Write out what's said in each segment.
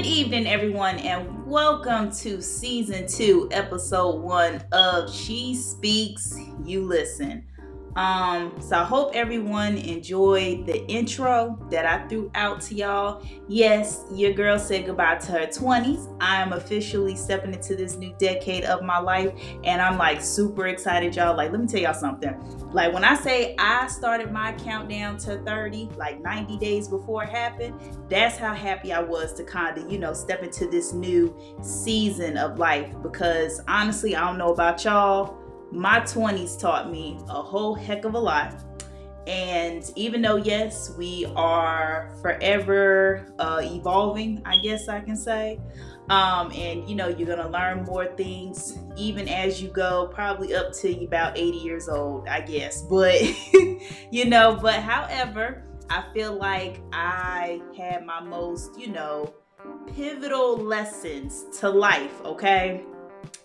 Good evening, everyone, and welcome to season two, episode one of She Speaks, You Listen. Um, so I hope everyone enjoyed the intro that I threw out to y'all. Yes, your girl said goodbye to her 20s. I am officially stepping into this new decade of my life, and I'm like super excited, y'all. Like, let me tell y'all something. Like, when I say I started my countdown to 30, like 90 days before it happened, that's how happy I was to kind of, you know, step into this new season of life. Because honestly, I don't know about y'all my 20s taught me a whole heck of a lot. And even though, yes, we are forever uh, evolving, I guess I can say, um, and you know, you're gonna learn more things even as you go, probably up to about 80 years old, I guess. But you know, but however, I feel like I had my most, you know, pivotal lessons to life, okay?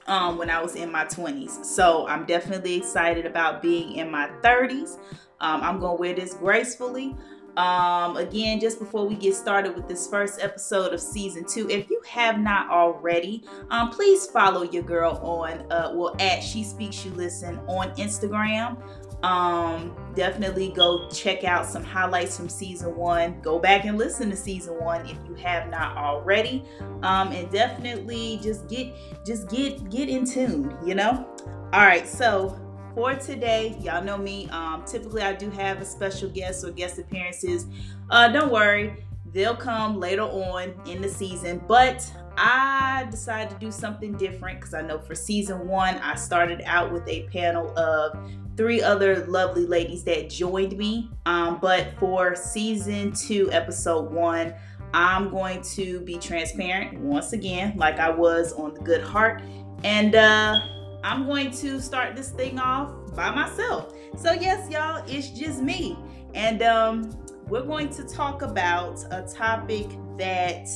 Um, when I was in my 20s. So I'm definitely excited about being in my 30s. Um, I'm going to wear this gracefully. Um, again, just before we get started with this first episode of season two, if you have not already, um, please follow your girl on, uh, well, at She Speaks You Listen on Instagram. Um, definitely go check out some highlights from season one. Go back and listen to season one if you have not already. Um, and definitely just get just get get in tune, you know? All right, so for today, y'all know me. Um, typically I do have a special guest or guest appearances. Uh, don't worry, they'll come later on in the season, but I decided to do something different because I know for season one, I started out with a panel of three other lovely ladies that joined me. Um, but for season two, episode one, I'm going to be transparent once again, like I was on the Good Heart. And uh, I'm going to start this thing off by myself. So, yes, y'all, it's just me. And um, we're going to talk about a topic that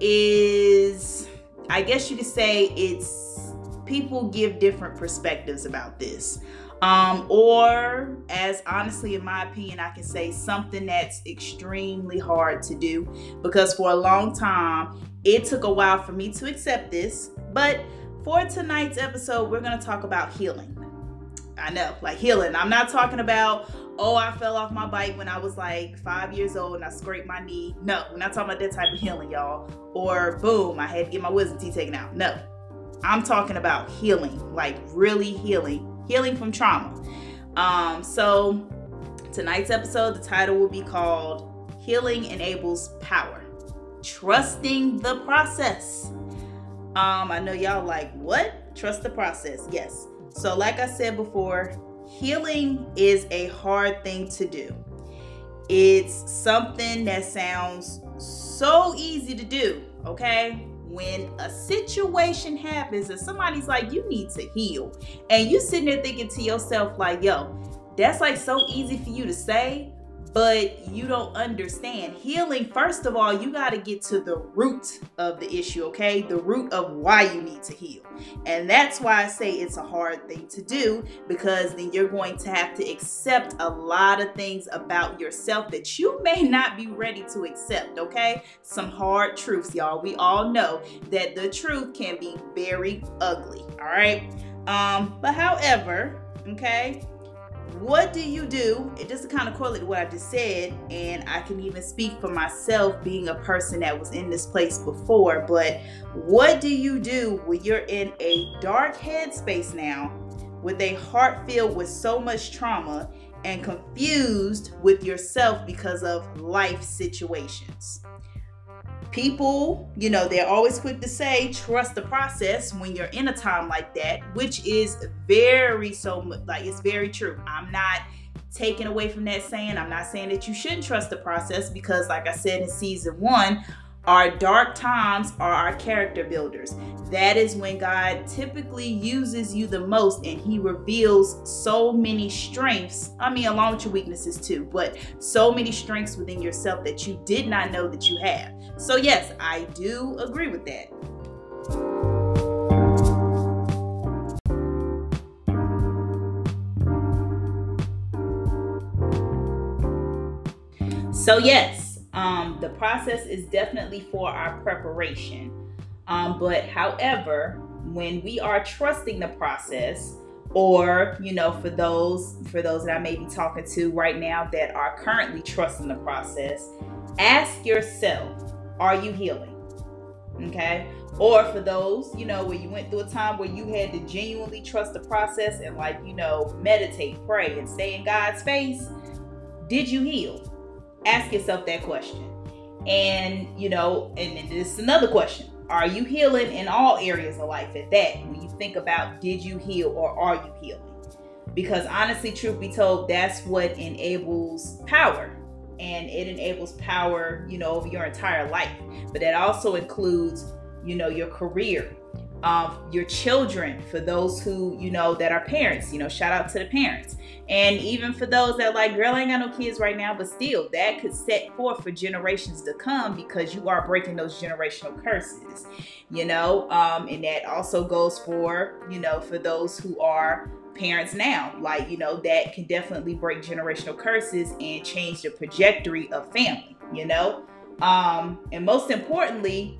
is, I guess you could say, it's people give different perspectives about this. Um, or, as honestly, in my opinion, I can say something that's extremely hard to do because for a long time, it took a while for me to accept this. But for tonight's episode, we're going to talk about healing. I know, like healing. I'm not talking about, oh, I fell off my bike when I was like five years old and I scraped my knee. No, we're not talking about that type of healing, y'all. Or boom, I had to get my wisdom teeth taken out. No, I'm talking about healing, like really healing healing from trauma. Um, so tonight's episode, the title will be called Healing Enables Power. Trusting the process. Um, I know y'all like, what? Trust the process. Yes. So, like I said before, healing is a hard thing to do. It's something that sounds so easy to do, okay? When a situation happens and somebody's like, you need to heal, and you sitting there thinking to yourself, like, yo, that's like so easy for you to say, but you don't understand. Healing, first of all, you got to get to the root of the issue, okay? The root of why you need to heal. And that's why I say it's a hard thing to do because then you're going to have to accept a lot of things about yourself that you may not be ready to accept, okay? Some hard truths, y'all. We all know that the truth can be very ugly, all right? Um, but however, okay, what do you do? It just kind of correlate to what I just said, and I can even speak for myself being a person that was in this place before. But what do you do when you're in a dark headspace now with a heart filled with so much trauma and confused with yourself because of life situations? People, you know, they're always quick to say trust the process when you're in a time like that, which is very so like it's very true. I'm not taking away from that saying. I'm not saying that you shouldn't trust the process because like I said in season 1, our dark times are our character builders. That is when God typically uses you the most and He reveals so many strengths. I mean, along with your weaknesses too, but so many strengths within yourself that you did not know that you have. So, yes, I do agree with that. So, yes, Um, the process is definitely for our preparation. Um, but however, when we are trusting the process, or you know for those for those that i may be talking to right now that are currently trusting the process ask yourself are you healing? Okay? Or for those you know where you went through a time where you had to genuinely trust the process and like you know meditate pray and stay in god's face did you heal ask yourself that question and you know and, this is another question are you healing in all areas of life at that? When you think about did you heal or are you healing? Because honestly, truth be told, that's what enables power. And it enables power, you know, over your entire life. But that also includes, you know, your career, your children, for those who, you know, that are parents, you know, shout out to the parents. And even for those that like, girl, I ain't got no kids right now, but still, that could set forth for generations to come because you are breaking those generational curses, you know, um, and that also goes for, you know, for those who are parents now like you know that can definitely break generational curses and change the trajectory of family you know um and most importantly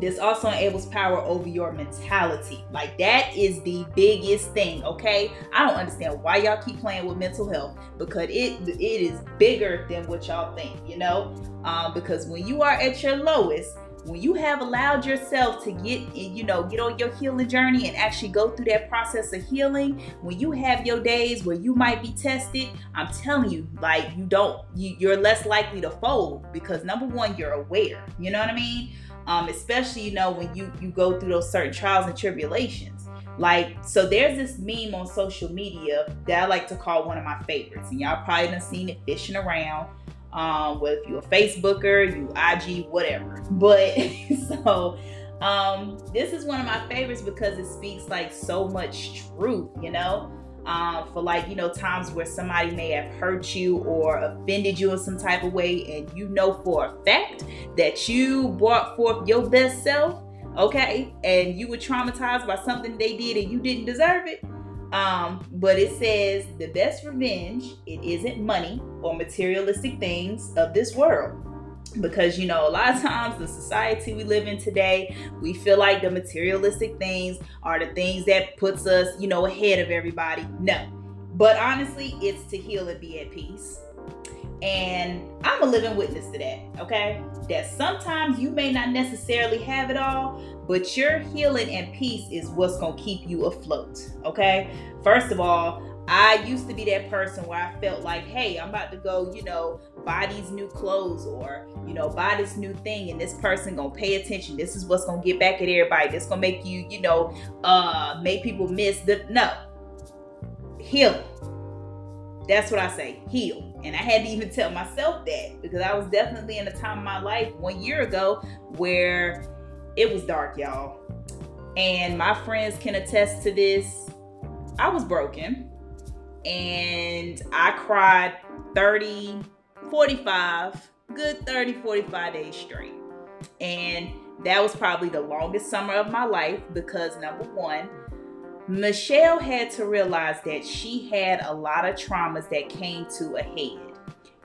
this also enables power over your mentality. Like that is the biggest thing, okay? I don't understand why y'all keep playing with mental health because it it is bigger than what y'all think, you know? Um, because when you are at your lowest, when you have allowed yourself to get you know get on your healing journey and actually go through that process of healing when you have your days where you might be tested i'm telling you like you don't you, you're less likely to fold because number one you're aware you know what i mean um, especially you know when you you go through those certain trials and tribulations. Like, so there's this meme on social media that I like to call one of my favorites, and y'all probably done seen it fishing around. Um, whether you're a Facebooker, you IG, whatever. But so um, this is one of my favorites because it speaks like so much truth, you know um, for like you know times where somebody may have hurt you or offended you in some type of way and you know for a fact that you brought forth your best self okay? And you were traumatized by something they did and you didn't deserve it. Um, but it says the best revenge it isn't money or materialistic things of this world because you know a lot of times the society we live in today we feel like the materialistic things are the things that puts us you know ahead of everybody. No. But honestly it's to heal and be at peace. And i'm a living witness to that okay? That sometimes you may not necessarily have it all but your healing and peace is what's to keep you afloat okay? First of all I used to be that person where I felt like, hey, I'm about to go, you know, buy these new clothes or, you know, buy this new thing and this person gonna pay attention. This is what's gonna get back at everybody. This gonna make you, you know, uh make people miss the no. Heal. That's what I say. Heal. And I had to even tell myself that because I was definitely in a time of my life one year ago where it was dark, y'all. And my friends can attest to this. I was broken and I cried 30, 45, good 30, 45 days straight. And that was probably the longest summer of my life because number one, Michelle had to realize that she had a lot of traumas that came to a head.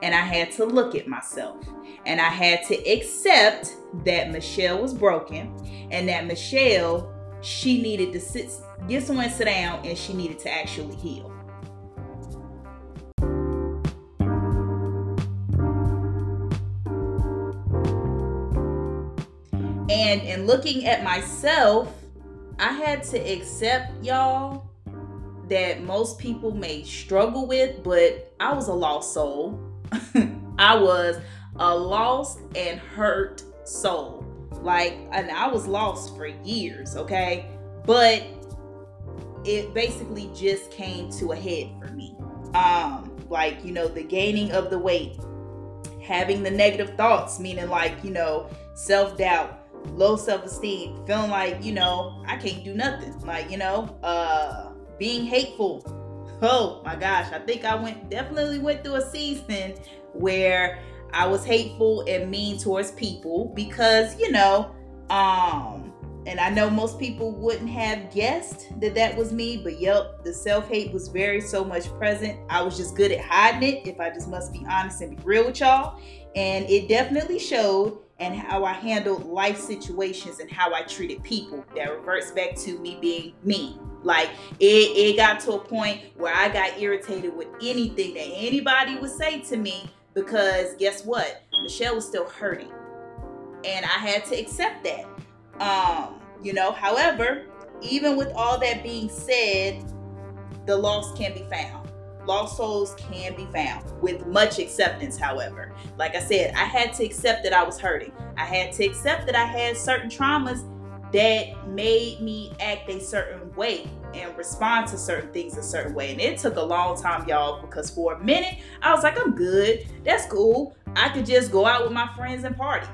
And I had to look at myself. And I had to accept that Michelle was broken and that Michelle, she needed to sit, get someone to sit down and she needed to actually heal. And in looking at myself, I had to accept y'all that most people may struggle with, but I was a lost soul. I was a lost and hurt soul. Like, and I was lost for years, okay? But it basically just came to a head for me. Um, like, you know, the gaining of the weight, having the negative thoughts, meaning like, you know, self-doubt, low self-esteem, feeling like, you know, I can't do nothing. Like, you know, uh being hateful. Oh my gosh, I think I went definitely went through a season where I was hateful and mean towards people because, you know, um and I know most people wouldn't have guessed that that was me, but yep, the self hate was very so much present. I was just good at hiding it, if I just must be honest and be real with y'all. And it definitely showed and how I handled life situations and how I treated people. That reverts back to me being me. Like it, it got to a point where I got irritated with anything that anybody would say to me because guess what? Michelle was still hurting. And I had to accept that. Um, you know, however, even with all that being said, the lost can be found. Lost souls can be found with much acceptance, however. Like I said, I had to accept that I was hurting. I had to accept that I had certain traumas that made me act a certain way and respond to certain things a certain way. And it took a long time, y'all, because for a minute I was like, I'm good. That's cool. I could just go out with my friends and party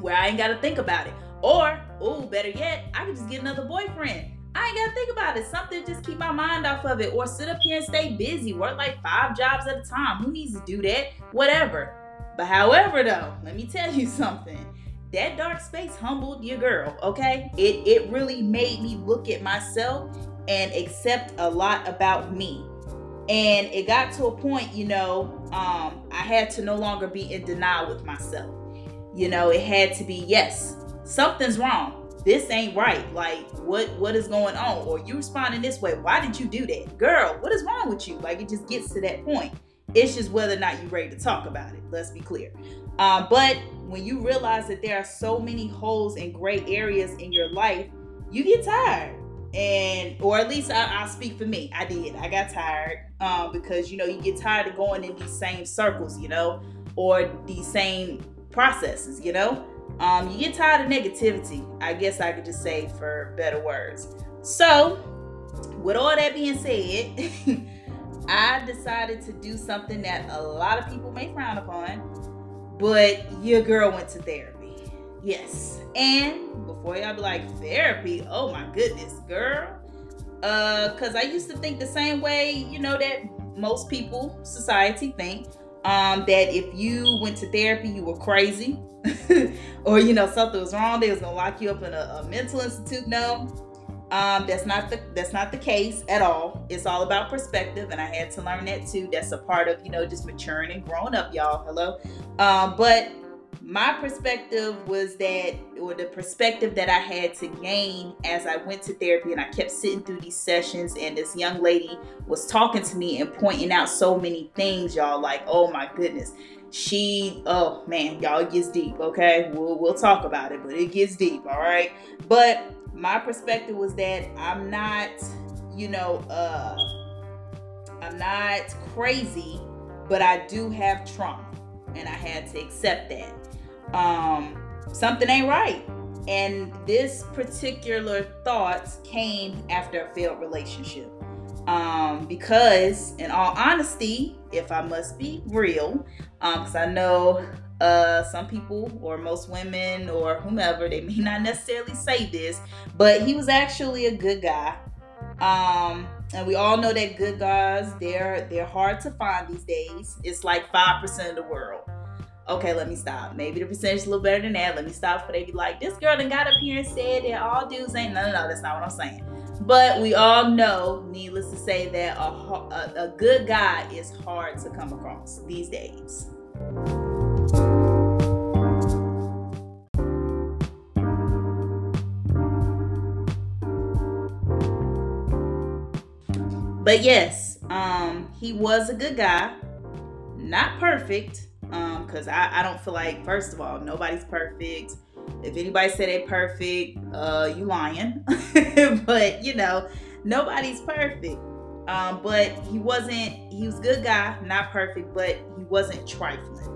where I ain't got to think about it. Or, oh, better yet, I could just get another boyfriend. I ain't gotta think about it. Something just keep my mind off of it. Or sit up here and stay busy. Work like five jobs at a time. Who needs to do that? Whatever. But however though, let me tell you something. That dark space humbled your girl, okay? It it really made me look at myself and accept a lot about me. And it got to a point, you know, um, I had to no longer be in denial with myself. You know, it had to be, yes, something's wrong. This ain't right. Like, what what is going on? Or you responding this way. Why did you do that? Girl, what is wrong with you? Like it just gets to that point. It's just whether or not you're ready to talk about it. Let's be clear. Uh, but when you realize that there are so many holes and gray areas in your life, you get tired. And, or at least I, will speak for me. I did. I got tired um, because, you know, you get tired of going in these same circles, you know, or these same processes, you know. Um, you get tired of negativity, I guess I could just say for better words. So, with all that being said, I decided to do something that a lot of people may frown upon, but your girl went to therapy. Yes. And before y'all be like, therapy? Oh my goodness, girl. Uh, cause I used to think the same way, you know, that most people, society think. Um, that if you went to therapy, you were crazy. or you know something was wrong they was gonna lock you up in a, a mental institute no. Um, that's not the that's not the case at all. It's all about perspective and i had to learn that too. That's a part of you know just maturing and growing up y'all. Hello? Um, but my perspective was that or the perspective that i had to gain as i went to therapy and i kept sitting through these sessions and this young lady was talking to me and pointing out so many things y'all like oh my goodness. She oh man y'all gets deep okay? We'll, we'll talk about it but it gets deep all right? But my perspective was that i'm not you know uh i'm not crazy but i do have trauma and i had to accept that um something ain't right and this particular thought came after a failed relationship um, because in all honesty if i must be real because um, I know uh, some people or most women or whomever they may not necessarily say this, but he was actually a good guy. Um, and we all know that good guys they're they're hard to find these days. It's like five percent of the world. Okay, let me stop. Maybe the percentage is a little better than that. Let me stop for they be like, this girl done got up here and said that all dudes ain't. No, no, no, that's not what I'm saying. But we all know, needless to say, that a, a, a good guy is hard to come across these days. But yes, um, he was a good guy. Not perfect, um, because I, I don't feel like, first of all, nobody's perfect. If anybody said they perfect, uh, you lying. but you know, nobody's perfect. Um, but he wasn't, he was good guy, not perfect, but he wasn't trifling.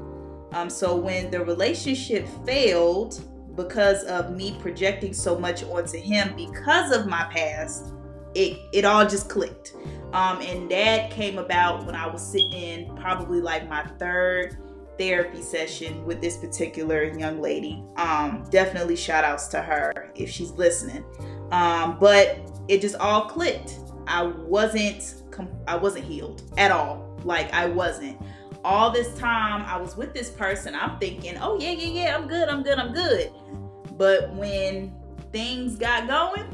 Um, so when the relationship failed because of me projecting so much onto him because of my past, it it all just clicked. Um, and that came about when I was sitting in probably like my third therapy session with this particular young lady. Um, definitely shout outs to her if she's listening. Um, but it just all clicked. I wasn't I wasn't healed at all. Like I wasn't. All this time I was with this person, I'm thinking, oh yeah, yeah, yeah, I'm good, I'm good, I'm good. But when things got going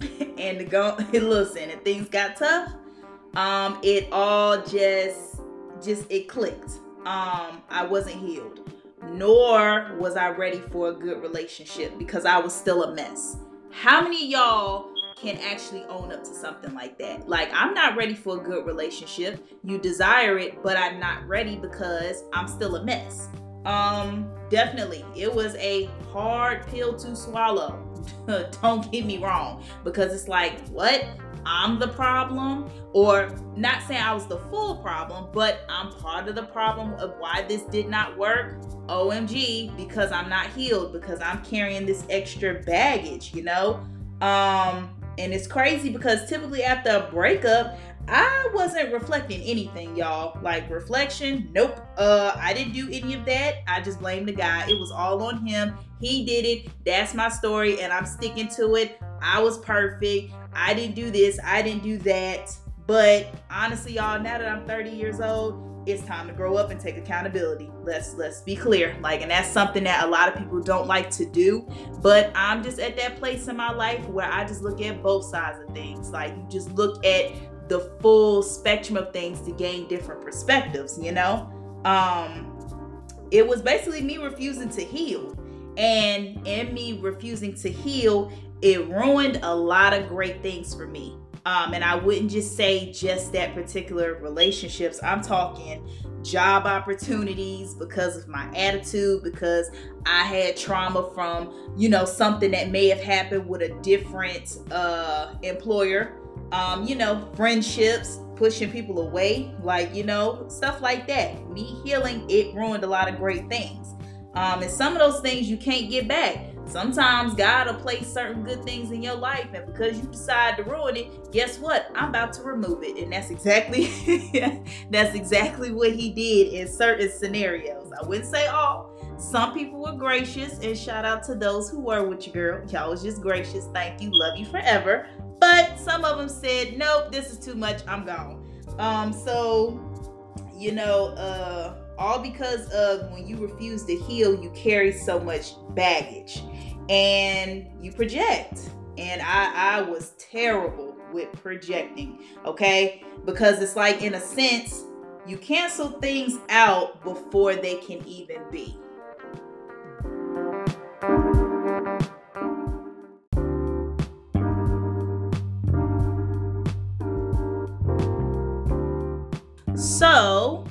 and the go listen and things got tough, um, it all just just it clicked. Um, I wasn't healed, nor was I ready for a good relationship because I was still a mess. How many y'all can actually own up to something like that? Like, I'm not ready for a good relationship. You desire it, but I'm not ready because I'm still a mess. Um, definitely, it was a hard pill to swallow. Don't get me wrong, because it's like, what? I'm the problem, or not saying I was the full problem, but I'm part of the problem of why this did not work. OMG, because I'm not healed, because I'm carrying this extra baggage, you know? Um, and it's crazy because typically after a breakup, I wasn't reflecting anything, y'all. Like reflection, nope. Uh, I didn't do any of that. I just blamed the guy. It was all on him. He did it. That's my story, and I'm sticking to it. I was perfect. I didn't do this. I didn't do that. But honestly, y'all, now that I'm 30 years old, it's time to grow up and take accountability. Let's let's be clear. Like, and that's something that a lot of people don't like to do. But I'm just at that place in my life where I just look at both sides of things. Like you just look at the full spectrum of things to gain different perspectives, you know? Um, it was basically me refusing to heal. And in me refusing to heal, it ruined a lot of great things for me. Um, and I wouldn't just say just that particular relationships. I'm talking job opportunities because of my attitude, because I had trauma from, you know, something that may have happened with a different uh, employer um, you know, friendships, pushing people away, like, you know, stuff like that. Me healing, it ruined a lot of great things. Um, and some of those things you can't get back. Sometimes God will place certain good things in your life, and because you decide to ruin it, guess what? I'm about to remove it. And that's exactly that's exactly what he did in certain scenarios. I wouldn't say all. Some people were gracious, and shout out to those who were with you, girl. Y'all was just gracious. Thank you. Love you forever. But some of them said, nope, this is too much. I'm gone. Um, so, you know, uh, all because of when you refuse to heal, you carry so much baggage and you project. And I, I was terrible with projecting, okay? Because it's like, in a sense, you cancel things out before they can even be. So,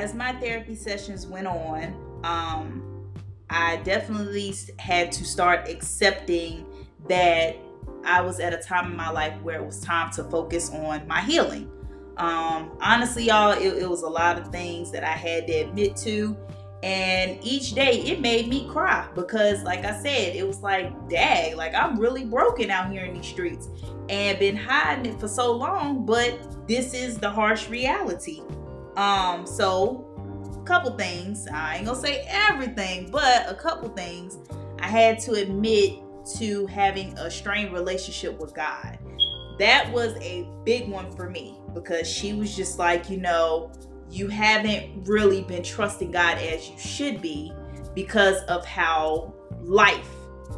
as my therapy sessions went on, um, I definitely had to start accepting that I was at a time in my life where it was time to focus on my healing. Um, honestly, y'all, it, it was a lot of things that I had to admit to. And each day it made me cry because, like I said, it was like, dang, like I'm really broken out here in these streets and been hiding it for so long, but this is the harsh reality. Um, so a couple things. I ain't gonna say everything, but a couple things I had to admit to having a strained relationship with God. That was a big one for me because she was just like, you know, you haven't really been trusting God as you should be because of how life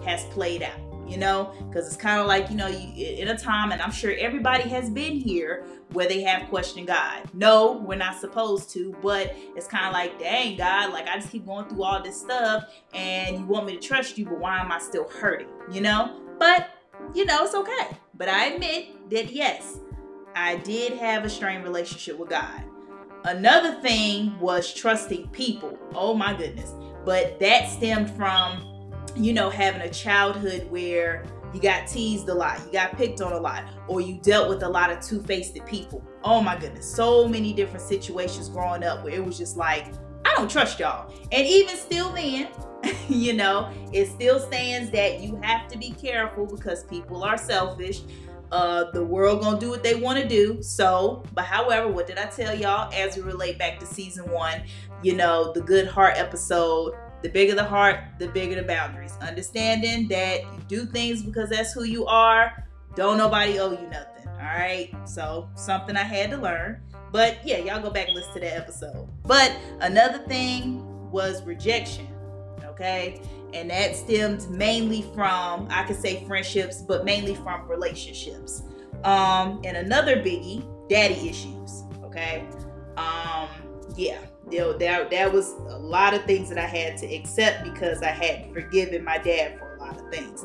has played out you know? Because it's kind of like you know you, in a time and i'm sure everybody has been here where they have questioned god. No we're not supposed to but it's kind of like dang god like i just keep going through all this stuff and you want me to trust you but why am i still hurting? You know? But you know it's okay. But i admit that yes i did have a strained relationship with god. Another thing was trusting people. Oh my goodness. But that stemmed from, you know, having a childhood where you got teased a lot, you got picked on a lot, or you dealt with a lot of two faced people. Oh my goodness. So many different situations growing up where it was just like, I don't trust y'all. And even still then, you know, it still stands that you have to be careful because people are selfish. Uh, the world gonna do what they want to do. So, but however, what did I tell y'all as we relate back to season one? You know, the good heart episode. The bigger the heart, the bigger the boundaries. Understanding that you do things because that's who you are. Don't nobody owe you nothing. All right. So something I had to learn. But yeah, y'all go back and listen to that episode. But another thing was rejection. okay? And that stemmed mainly from, I could say friendships, but mainly from relationships. Um, and another biggie, daddy issues, okay? Um, yeah, there, there, there was a lot of things that I had to accept because I had forgiven my dad for a lot of things.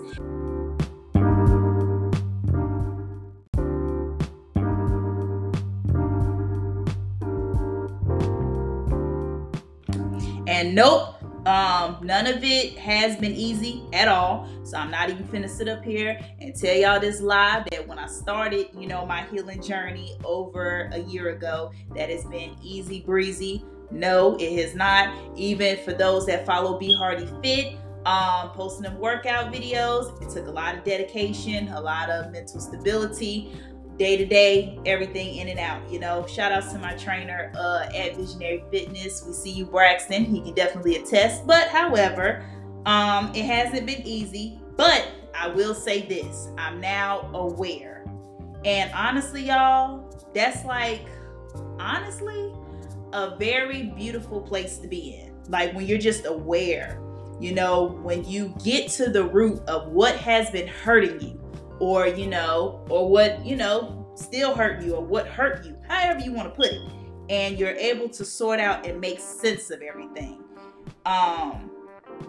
And nope, none of it has been easy at all. So I'm not even finna sit up here and tell y'all this lie that when I started, you know, my healing journey over a year ago, that it's been easy breezy. No, it has not. Even for those that follow Be Hardy Fit, um, posting them workout videos, it took a lot of dedication, a lot of mental stability day to day, everything in and out. You know, shout outs to my trainer uh, at Visionary Fitness. We see you, Braxton. He can definitely attest. But however, um, it hasn't been easy. But I will say this: I'm now aware, and honestly, y'all, that's like honestly a very beautiful place to be in. Like when you're just aware. You know, when you get to the root of what has been hurting you, or you know or what you know still hurt you or what hurt you however you want to put it. And you're able to sort out and make sense of everything. Um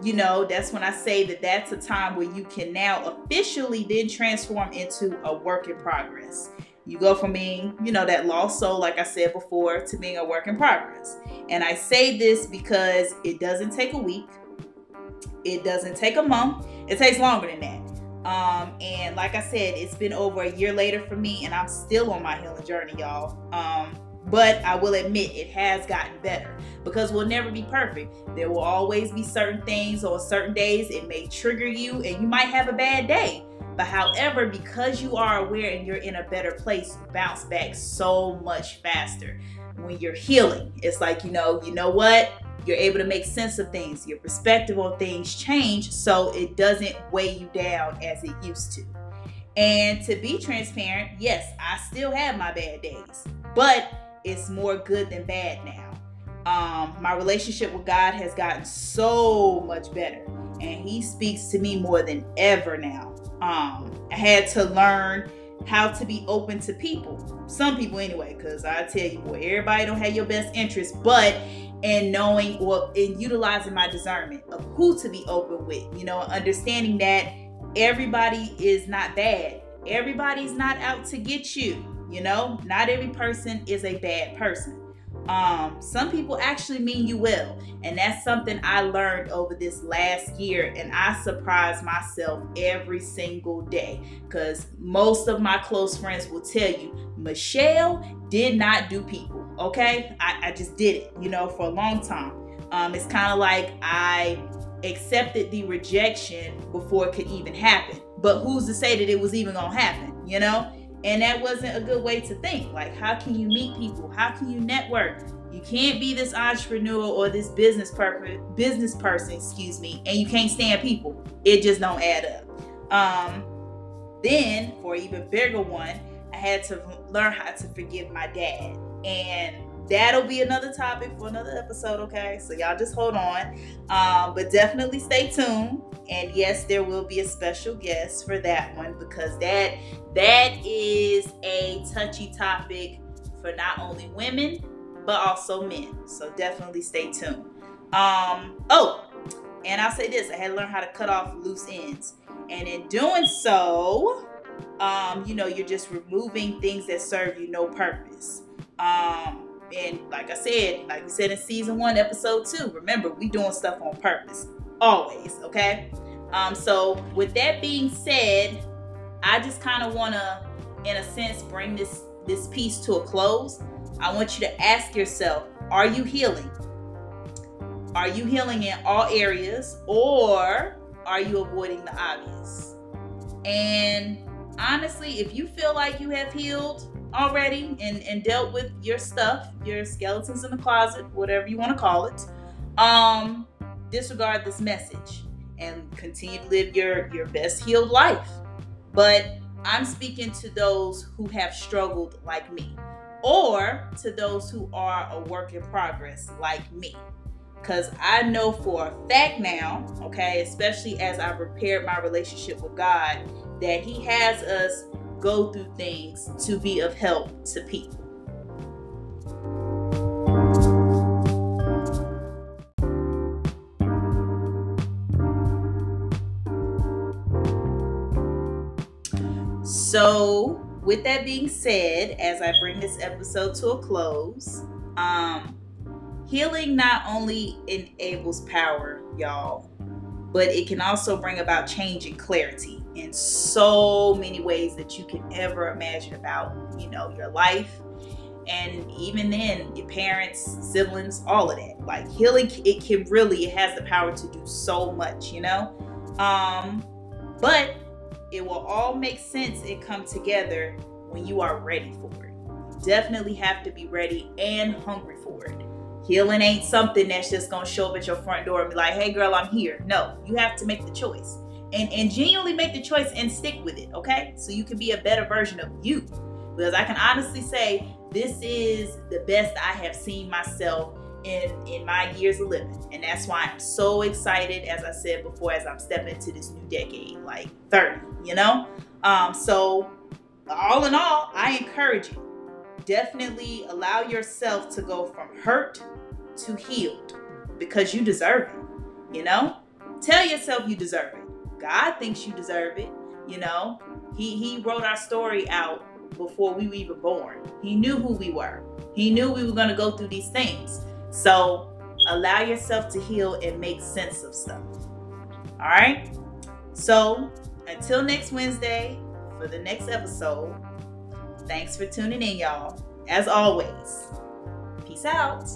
you know that's when i say that that's a time where you can now officially then transform into a work in progress. You go from being you know that lost soul like i said before to being a work in progress. And i say this because it doesn't take a week. It doesn't take a month. It takes longer than that um, and like I said, it's been over a year later for me, and I'm still on my healing journey, y'all. Um, but I will admit it has gotten better because we'll never be perfect. There will always be certain things or certain days it may trigger you, and you might have a bad day. But however, because you are aware and you're in a better place, you bounce back so much faster when you're healing. It's like, you know, you know what? You're able to make sense of things. Your perspective on things change so it doesn't weigh you down as it used to. And to be transparent, yes, I still have my bad days, but it's more good than bad now. Um, my relationship with God has gotten so much better, and He speaks to me more than ever now. Um, I had to learn how to be open to people. Some people, anyway, because I tell you, boy, everybody don't have your best interest, but and knowing or in utilizing my discernment of who to be open with, you know, understanding that everybody is not bad. Everybody's not out to get you, you know, not every person is a bad person. Um, some people actually mean you well, and that's something I learned over this last year, and I surprise myself every single day because most of my close friends will tell you, Michelle did not do people. Okay, I, I just did it, you know, for a long time. Um, it's kind of like I accepted the rejection before it could even happen. But who's to say that it was even gonna happen, you know? And that wasn't a good way to think. Like, how can you meet people? How can you network? You can't be this entrepreneur or this business person, business person, excuse me, and you can't stand people. It just don't add up. Um, then, for even bigger one, I had to learn how to forgive my dad, and that'll be another topic for another episode. Okay, so y'all just hold on, um, but definitely stay tuned. And yes, there will be a special guest for that one because that that is a touchy topic for not only women but also men. So definitely stay tuned. Um, oh, and I'll say this: I had to learn how to cut off loose ends, and in doing so, um, you know, you're just removing things that serve you no purpose. Um, and like I said, like we said in season one, episode two, remember we doing stuff on purpose always. Okay. Um, so with that being said, I just kind of want to, in a sense, bring this this piece to a close. I want you to ask yourself: Are you healing? Are you healing in all areas, or are you avoiding the obvious? And honestly, if you feel like you have healed already and, and dealt with your stuff, your skeletons in the closet, whatever you want to call it, um, disregard this message and continue to live your, your best healed life. But I'm speaking to those who have struggled like me, or to those who are a work in progress like me. Because I know for a fact now, okay, especially as I repaired my relationship with God, that He has us go through things to be of help to people. So, with that being said, as I bring this episode to a close, um, healing not only enables power, y'all, but it can also bring about change and clarity in so many ways that you can ever imagine about, you know, your life. And even then, your parents, siblings, all of that. Like healing, it can really, it has the power to do so much, you know? Um, but it will all make sense and come together when you are ready for it. You definitely have to be ready and hungry for it. Healing ain't something that's just gonna show up at your front door and be like, hey girl, I'm here. No, you have to make the choice. And, and genuinely make the choice and stick with it, okay? So you can be a better version of you. Because I can honestly say this is the best I have seen myself in in my years of living and that's why i'm so excited as i said before as i'm stepping into this new decade like 30 you know um so all in all i encourage you definitely allow yourself to go from hurt to healed because you deserve it you know tell yourself you deserve it god thinks you deserve it you know he he wrote our story out before we were even born he knew who we were he knew we were going to go through these things so allow yourself to heal and make sense of stuff. All right. So until next Wednesday for the next episode, thanks for tuning in, y'all. As always, peace out.